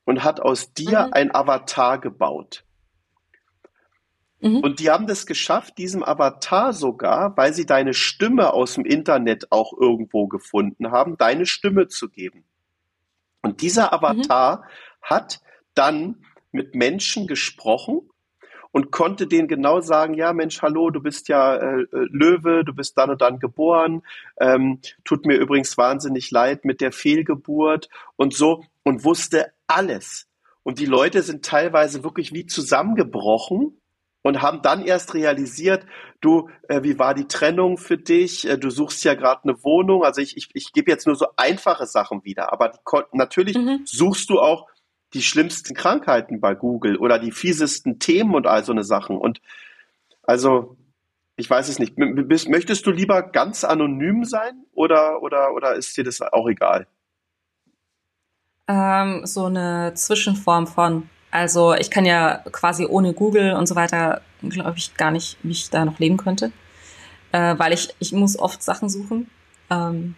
und hat aus dir mhm. ein Avatar gebaut. Mhm. Und die haben das geschafft, diesem Avatar sogar, weil sie deine Stimme aus dem Internet auch irgendwo gefunden haben, deine Stimme zu geben. Und dieser Avatar mhm. hat dann mit Menschen gesprochen und konnte denen genau sagen, ja Mensch, hallo, du bist ja äh, äh, Löwe, du bist dann und dann geboren, ähm, tut mir übrigens wahnsinnig leid mit der Fehlgeburt und so und wusste alles. Und die Leute sind teilweise wirklich wie zusammengebrochen und haben dann erst realisiert, du, äh, wie war die Trennung für dich? Äh, du suchst ja gerade eine Wohnung. Also ich, ich, ich gebe jetzt nur so einfache Sachen wieder, aber die, natürlich mhm. suchst du auch die schlimmsten Krankheiten bei Google oder die fiesesten Themen und all so eine Sachen. Und also, ich weiß es nicht. Möchtest du lieber ganz anonym sein oder, oder, oder ist dir das auch egal? Ähm, so eine Zwischenform von. Also ich kann ja quasi ohne Google und so weiter, glaube ich, gar nicht, wie ich da noch leben könnte. Äh, weil ich, ich muss oft Sachen suchen. Ähm,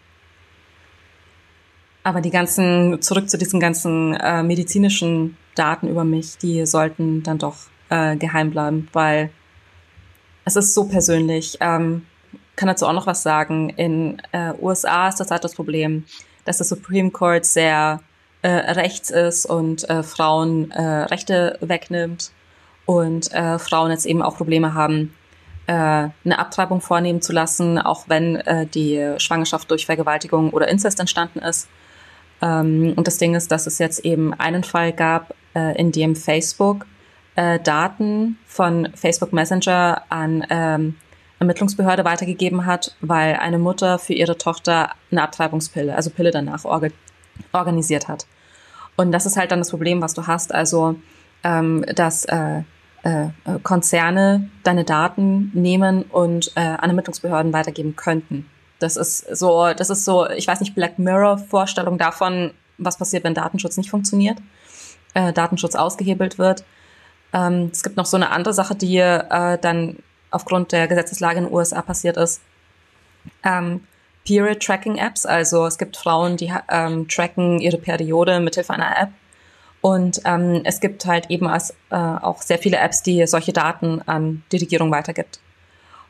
aber die ganzen, zurück zu diesen ganzen äh, medizinischen Daten über mich, die sollten dann doch äh, geheim bleiben, weil es ist so persönlich. Ähm, kann dazu auch noch was sagen. In äh, USA ist das halt das Problem, dass der Supreme Court sehr äh, rechts ist und äh, Frauen äh, Rechte wegnimmt und äh, Frauen jetzt eben auch Probleme haben, äh, eine Abtreibung vornehmen zu lassen, auch wenn äh, die Schwangerschaft durch Vergewaltigung oder Inzest entstanden ist. Ähm, und das Ding ist, dass es jetzt eben einen Fall gab, äh, in dem Facebook äh, Daten von Facebook Messenger an ähm, Ermittlungsbehörde weitergegeben hat, weil eine Mutter für ihre Tochter eine Abtreibungspille, also Pille danach, orga organisiert hat. Und das ist halt dann das Problem, was du hast, also ähm, dass äh, äh, Konzerne deine Daten nehmen und äh, an Ermittlungsbehörden weitergeben könnten. Das ist so, das ist so, ich weiß nicht, Black Mirror Vorstellung davon, was passiert, wenn Datenschutz nicht funktioniert, äh, Datenschutz ausgehebelt wird. Ähm, es gibt noch so eine andere Sache, die äh, dann aufgrund der Gesetzeslage in den USA passiert ist. Ähm, Period Tracking Apps, also es gibt Frauen, die ähm, tracken ihre Periode mithilfe einer App. Und ähm, es gibt halt eben als, äh, auch sehr viele Apps, die solche Daten an die Regierung weitergibt.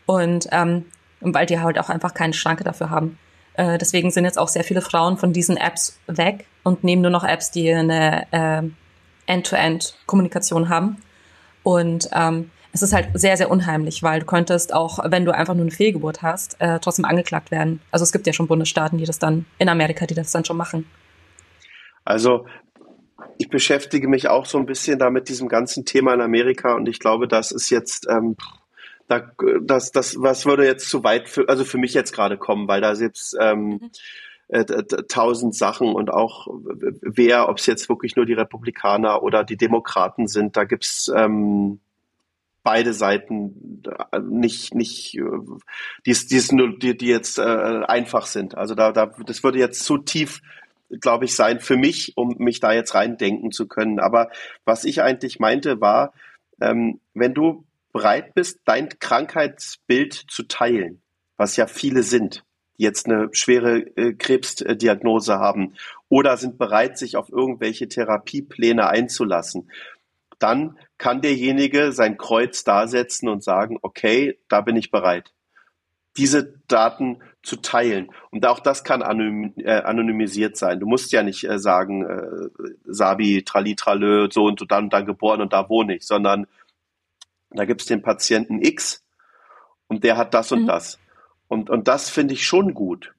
Und ähm, weil die halt auch einfach keine Schranke dafür haben. Äh, deswegen sind jetzt auch sehr viele Frauen von diesen Apps weg und nehmen nur noch Apps, die eine äh, End-to-End-Kommunikation haben. Und ähm, es ist halt sehr, sehr unheimlich, weil du könntest auch, wenn du einfach nur eine Fehlgeburt hast, äh, trotzdem angeklagt werden. Also es gibt ja schon Bundesstaaten, die das dann, in Amerika, die das dann schon machen. Also ich beschäftige mich auch so ein bisschen da mit diesem ganzen Thema in Amerika und ich glaube, das ist jetzt, ähm, da, das, das, was würde jetzt zu weit für, also für mich jetzt gerade kommen, weil da jetzt ähm, mhm. äh, tausend Sachen und auch wer, ob es jetzt wirklich nur die Republikaner oder die Demokraten sind, da gibt's ähm, beide Seiten äh, nicht, nicht, äh, die, die, die, die jetzt äh, einfach sind. Also da, da, das würde jetzt zu tief, glaube ich, sein für mich, um mich da jetzt reindenken zu können. Aber was ich eigentlich meinte, war, ähm, wenn du bereit bist, dein Krankheitsbild zu teilen, was ja viele sind, die jetzt eine schwere äh, Krebsdiagnose haben oder sind bereit, sich auf irgendwelche Therapiepläne einzulassen, dann kann derjenige sein Kreuz da setzen und sagen, okay, da bin ich bereit, diese Daten zu teilen. Und auch das kann äh, anonymisiert sein. Du musst ja nicht äh, sagen, äh, Sabi, Tralitralö, so und dann, dann geboren und da wohne ich, sondern da gibt es den Patienten X und der hat das und mhm. das. Und, und das finde ich schon gut.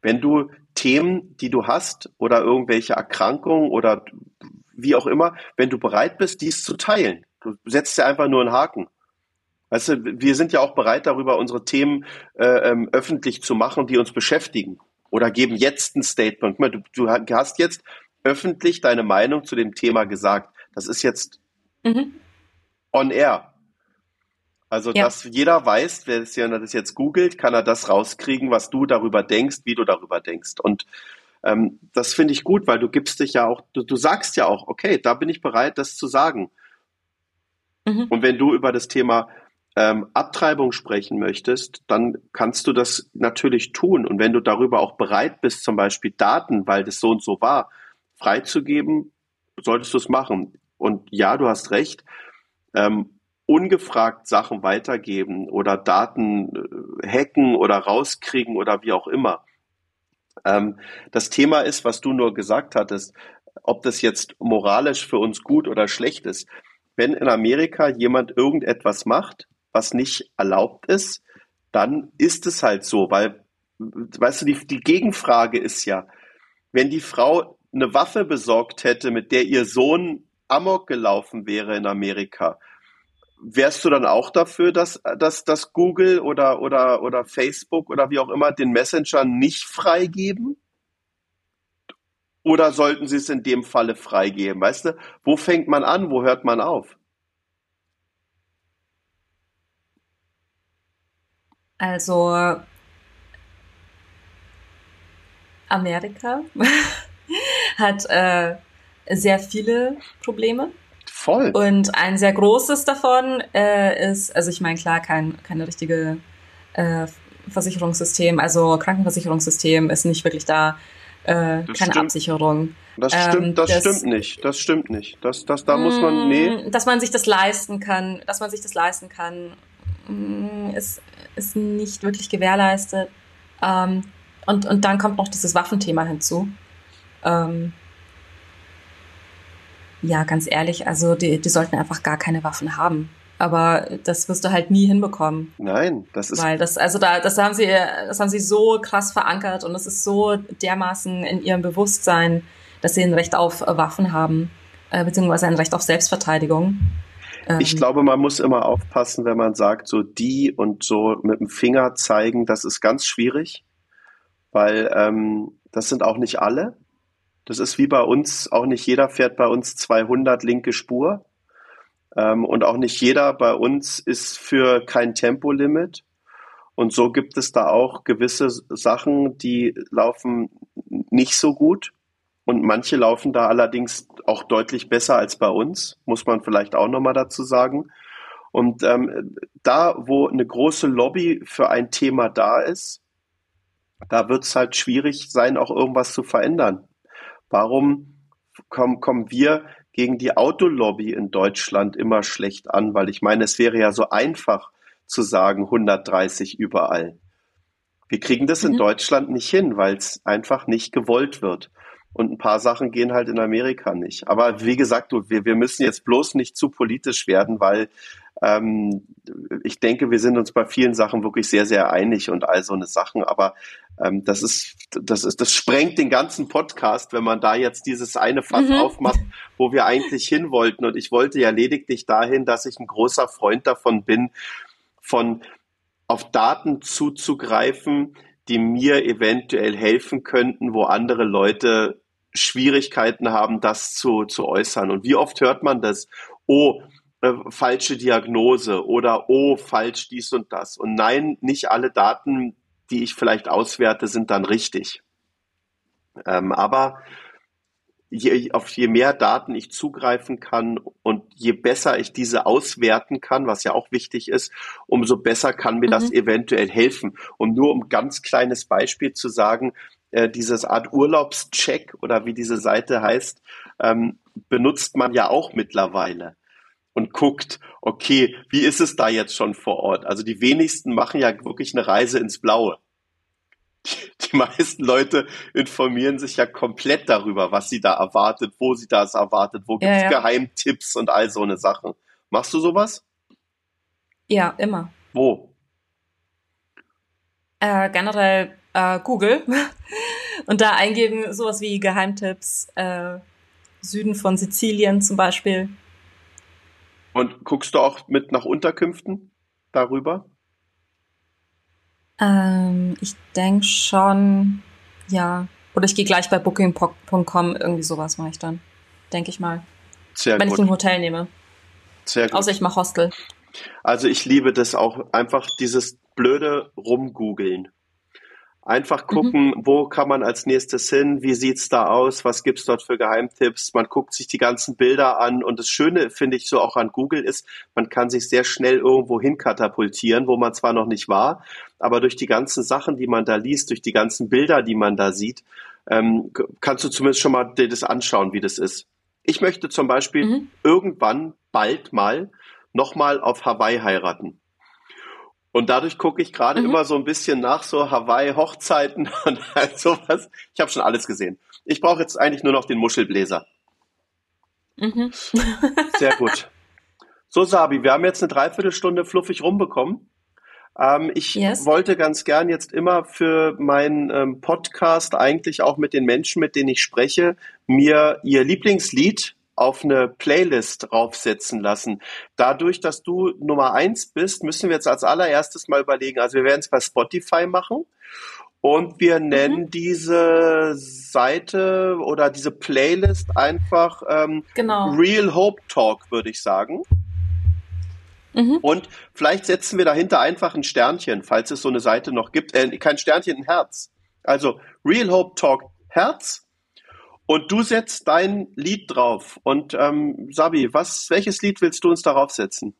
Wenn du Themen, die du hast oder irgendwelche Erkrankungen oder wie auch immer, wenn du bereit bist, dies zu teilen. Du setzt ja einfach nur einen Haken. Weißt du, wir sind ja auch bereit, darüber unsere Themen äh, ähm, öffentlich zu machen, die uns beschäftigen. Oder geben jetzt ein Statement. Du, du hast jetzt öffentlich deine Meinung zu dem Thema gesagt. Das ist jetzt mhm. on air. Also, ja. dass jeder weiß, wer das jetzt googelt, kann er das rauskriegen, was du darüber denkst, wie du darüber denkst. Und ähm, das finde ich gut, weil du gibst dich ja auch, du, du sagst ja auch, okay, da bin ich bereit, das zu sagen. Mhm. Und wenn du über das Thema ähm, Abtreibung sprechen möchtest, dann kannst du das natürlich tun. Und wenn du darüber auch bereit bist, zum Beispiel Daten, weil das so und so war, freizugeben, solltest du es machen. Und ja, du hast recht. Ähm, ungefragt Sachen weitergeben oder Daten äh, hacken oder rauskriegen oder wie auch immer. Ähm, das Thema ist, was du nur gesagt hattest, ob das jetzt moralisch für uns gut oder schlecht ist. Wenn in Amerika jemand irgendetwas macht, was nicht erlaubt ist, dann ist es halt so, weil, weißt du, die, die Gegenfrage ist ja, wenn die Frau eine Waffe besorgt hätte, mit der ihr Sohn Amok gelaufen wäre in Amerika, wärst du dann auch dafür, dass, dass, dass Google oder, oder, oder Facebook oder wie auch immer den Messenger nicht freigeben? Oder sollten sie es in dem Falle freigeben? Weißt du, wo fängt man an, wo hört man auf? Also Amerika hat äh, sehr viele Probleme. Voll. Und ein sehr großes davon äh, ist, also ich meine, klar, kein, keine richtige äh, Versicherungssystem, also Krankenversicherungssystem ist nicht wirklich da, äh, keine stimmt. Absicherung. Das stimmt, Ähm, das, das- stimmt nicht. Das stimmt nicht. Das, das, da muss man, nee. Mm, Dass man sich das leisten kann, dass man sich das leisten kann, mm, ist, ist nicht wirklich gewährleistet. Ähm, und, und dann kommt noch dieses Waffenthema hinzu. Ähm, ja, ganz ehrlich, also die, die sollten einfach gar keine Waffen haben. Aber das wirst du halt nie hinbekommen. Nein, das ist, Weil das, also da, das haben sie, das haben sie so krass verankert und es ist so dermaßen in ihrem Bewusstsein, dass sie ein Recht auf Waffen haben, äh, beziehungsweise ein Recht auf Selbstverteidigung. Ähm, ich glaube, man muss immer aufpassen, wenn man sagt, so die und so mit dem Finger zeigen, das ist ganz schwierig, weil ähm, das sind auch nicht alle. Das ist wie bei uns, auch nicht jeder fährt bei uns 200 linke Spur. Ähm, und auch nicht jeder bei uns ist für kein Tempolimit. Und so gibt es da auch gewisse Sachen, die laufen nicht so gut. Und manche laufen da allerdings auch deutlich besser als bei uns, muss man vielleicht auch nochmal dazu sagen. Und ähm, da, wo eine große Lobby für ein Thema da ist, da wird es halt schwierig sein, auch irgendwas zu verändern. Warum kommen, kommen wir gegen die Autolobby in Deutschland immer schlecht an? Weil ich meine, es wäre ja so einfach zu sagen 130 überall. Wir kriegen das in Mhm. Deutschland nicht hin, weil es einfach nicht gewollt wird. Und ein paar Sachen gehen halt in Amerika nicht. Aber wie gesagt, wir, wir müssen jetzt bloß nicht zu politisch werden, weil ähm, ich denke, wir sind uns bei vielen Sachen wirklich sehr, sehr einig und all so eine Sachen. Aber ähm, das ist, das ist, das sprengt den ganzen Podcast, wenn man da jetzt dieses eine Fass Mhm. aufmacht, wo wir eigentlich hin wollten. Und ich wollte ja lediglich dahin, dass ich ein großer Freund davon bin, von auf Daten zuzugreifen, die mir eventuell helfen könnten, wo andere Leute Schwierigkeiten haben, das zu, zu äußern. Und wie oft hört man das? Oh, äh, falsche Diagnose oder oh, falsch dies und das. Und nein, nicht alle Daten, die ich vielleicht auswerte, sind dann richtig. Ähm, aber je, auf je mehr Daten ich zugreifen kann und je besser ich diese auswerten kann, was ja auch wichtig ist, umso besser kann mir das Mhm. eventuell helfen. Und nur um ein ganz kleines Beispiel zu sagen, äh, dieses Art Urlaubscheck oder wie diese Seite heißt, ähm, benutzt man ja auch mittlerweile und guckt, okay, wie ist es da jetzt schon vor Ort? Also die wenigsten machen ja wirklich eine Reise ins Blaue. Die, die meisten Leute informieren sich ja komplett darüber, was sie da erwartet, wo sie das erwartet, wo Ja, gibt's ja. Geheimtipps und all so eine Sachen. Machst du sowas? Ja, immer. Wo? Äh, generell äh, Google und da eingeben sowas wie Geheimtipps, äh, Süden von Sizilien zum Beispiel. Und guckst du auch mit nach Unterkünften darüber? Ähm, ich denke schon, ja. Oder ich gehe gleich bei Booking.com, irgendwie sowas mache ich dann. Denke ich mal. Sehr wenn ich gut. ein Hotel nehme. Sehr gut. Außer ich mache Hostel. Also ich liebe das auch einfach dieses blöde Rumgoogeln. Einfach gucken, wo kann man als nächstes hin, wie sieht's da aus, was gibt's dort für Geheimtipps. Man guckt sich die ganzen Bilder an und das Schöne finde ich so auch an Google ist, man kann sich sehr schnell irgendwo hin katapultieren, wo man zwar noch nicht war, aber durch die ganzen Sachen, die man da liest, durch die ganzen Bilder, die man da sieht, ähm, kannst du zumindest schon mal dir das anschauen, wie das ist. Ich möchte zum Beispiel Mhm. irgendwann bald mal nochmal auf Hawaii heiraten. Und dadurch gucke ich gerade Mhm. immer so ein bisschen nach so Hawaii-Hochzeiten und halt sowas. Ich habe schon alles gesehen. Ich brauche jetzt eigentlich nur noch den Muschelbläser. Mhm. Sehr gut. So, Sabi, wir haben jetzt eine Dreiviertelstunde fluffig rumbekommen. Ähm, ich Yes. wollte ganz gern jetzt immer für meinen ähm, Podcast eigentlich auch mit den Menschen, mit denen ich spreche, mir ihr Lieblingslied auf eine Playlist draufsetzen lassen. Dadurch, dass du Nummer eins bist, müssen wir jetzt als allererstes mal überlegen, also wir werden es bei Spotify machen Und wir nennen mhm. diese Seite oder diese Playlist einfach ähm, genau. Real Hope Talk, würde ich sagen. Mhm. Und vielleicht setzen wir dahinter einfach ein Sternchen, falls es so eine Seite noch gibt. Äh, kein Sternchen, ein Herz. Also Real Hope Talk Herz. Und du setzt dein Lied drauf. Und ähm, Sabi, was, welches Lied willst du uns darauf setzen?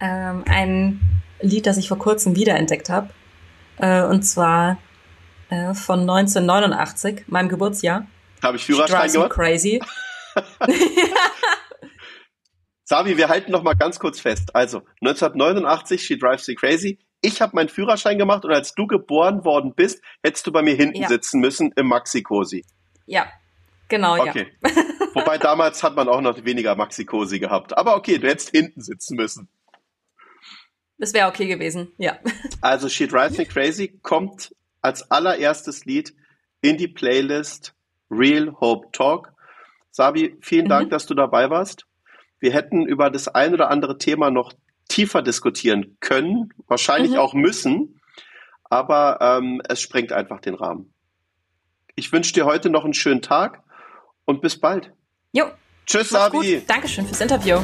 Ähm, ein Lied, das ich vor kurzem wiederentdeckt habe. Äh, und zwar äh, von 1989, meinem Geburtsjahr. Habe ich Führerschein gehört? crazy. Sabi, wir halten noch mal ganz kurz fest. Also 1989, She Drives Me Crazy. Ich habe meinen Führerschein gemacht und als du geboren worden bist, hättest du bei mir hinten ja. sitzen müssen im Maxi-Cosi. Ja, genau, okay. ja. Wobei damals hat man auch noch weniger Maxi-Cosi gehabt. Aber okay, du hättest hinten sitzen müssen. Das wäre okay gewesen, ja. Also She Drives Me Crazy kommt als allererstes Lied in die Playlist Real Hope Talk. Sabi, vielen mhm. Dank, dass du dabei warst. Wir hätten über das ein oder andere Thema noch tiefer diskutieren können, wahrscheinlich mhm. auch müssen, aber ähm, es sprengt einfach den Rahmen. Ich wünsche dir heute noch einen schönen Tag und bis bald. Jo. Tschüss, Sabi. Dankeschön fürs Interview.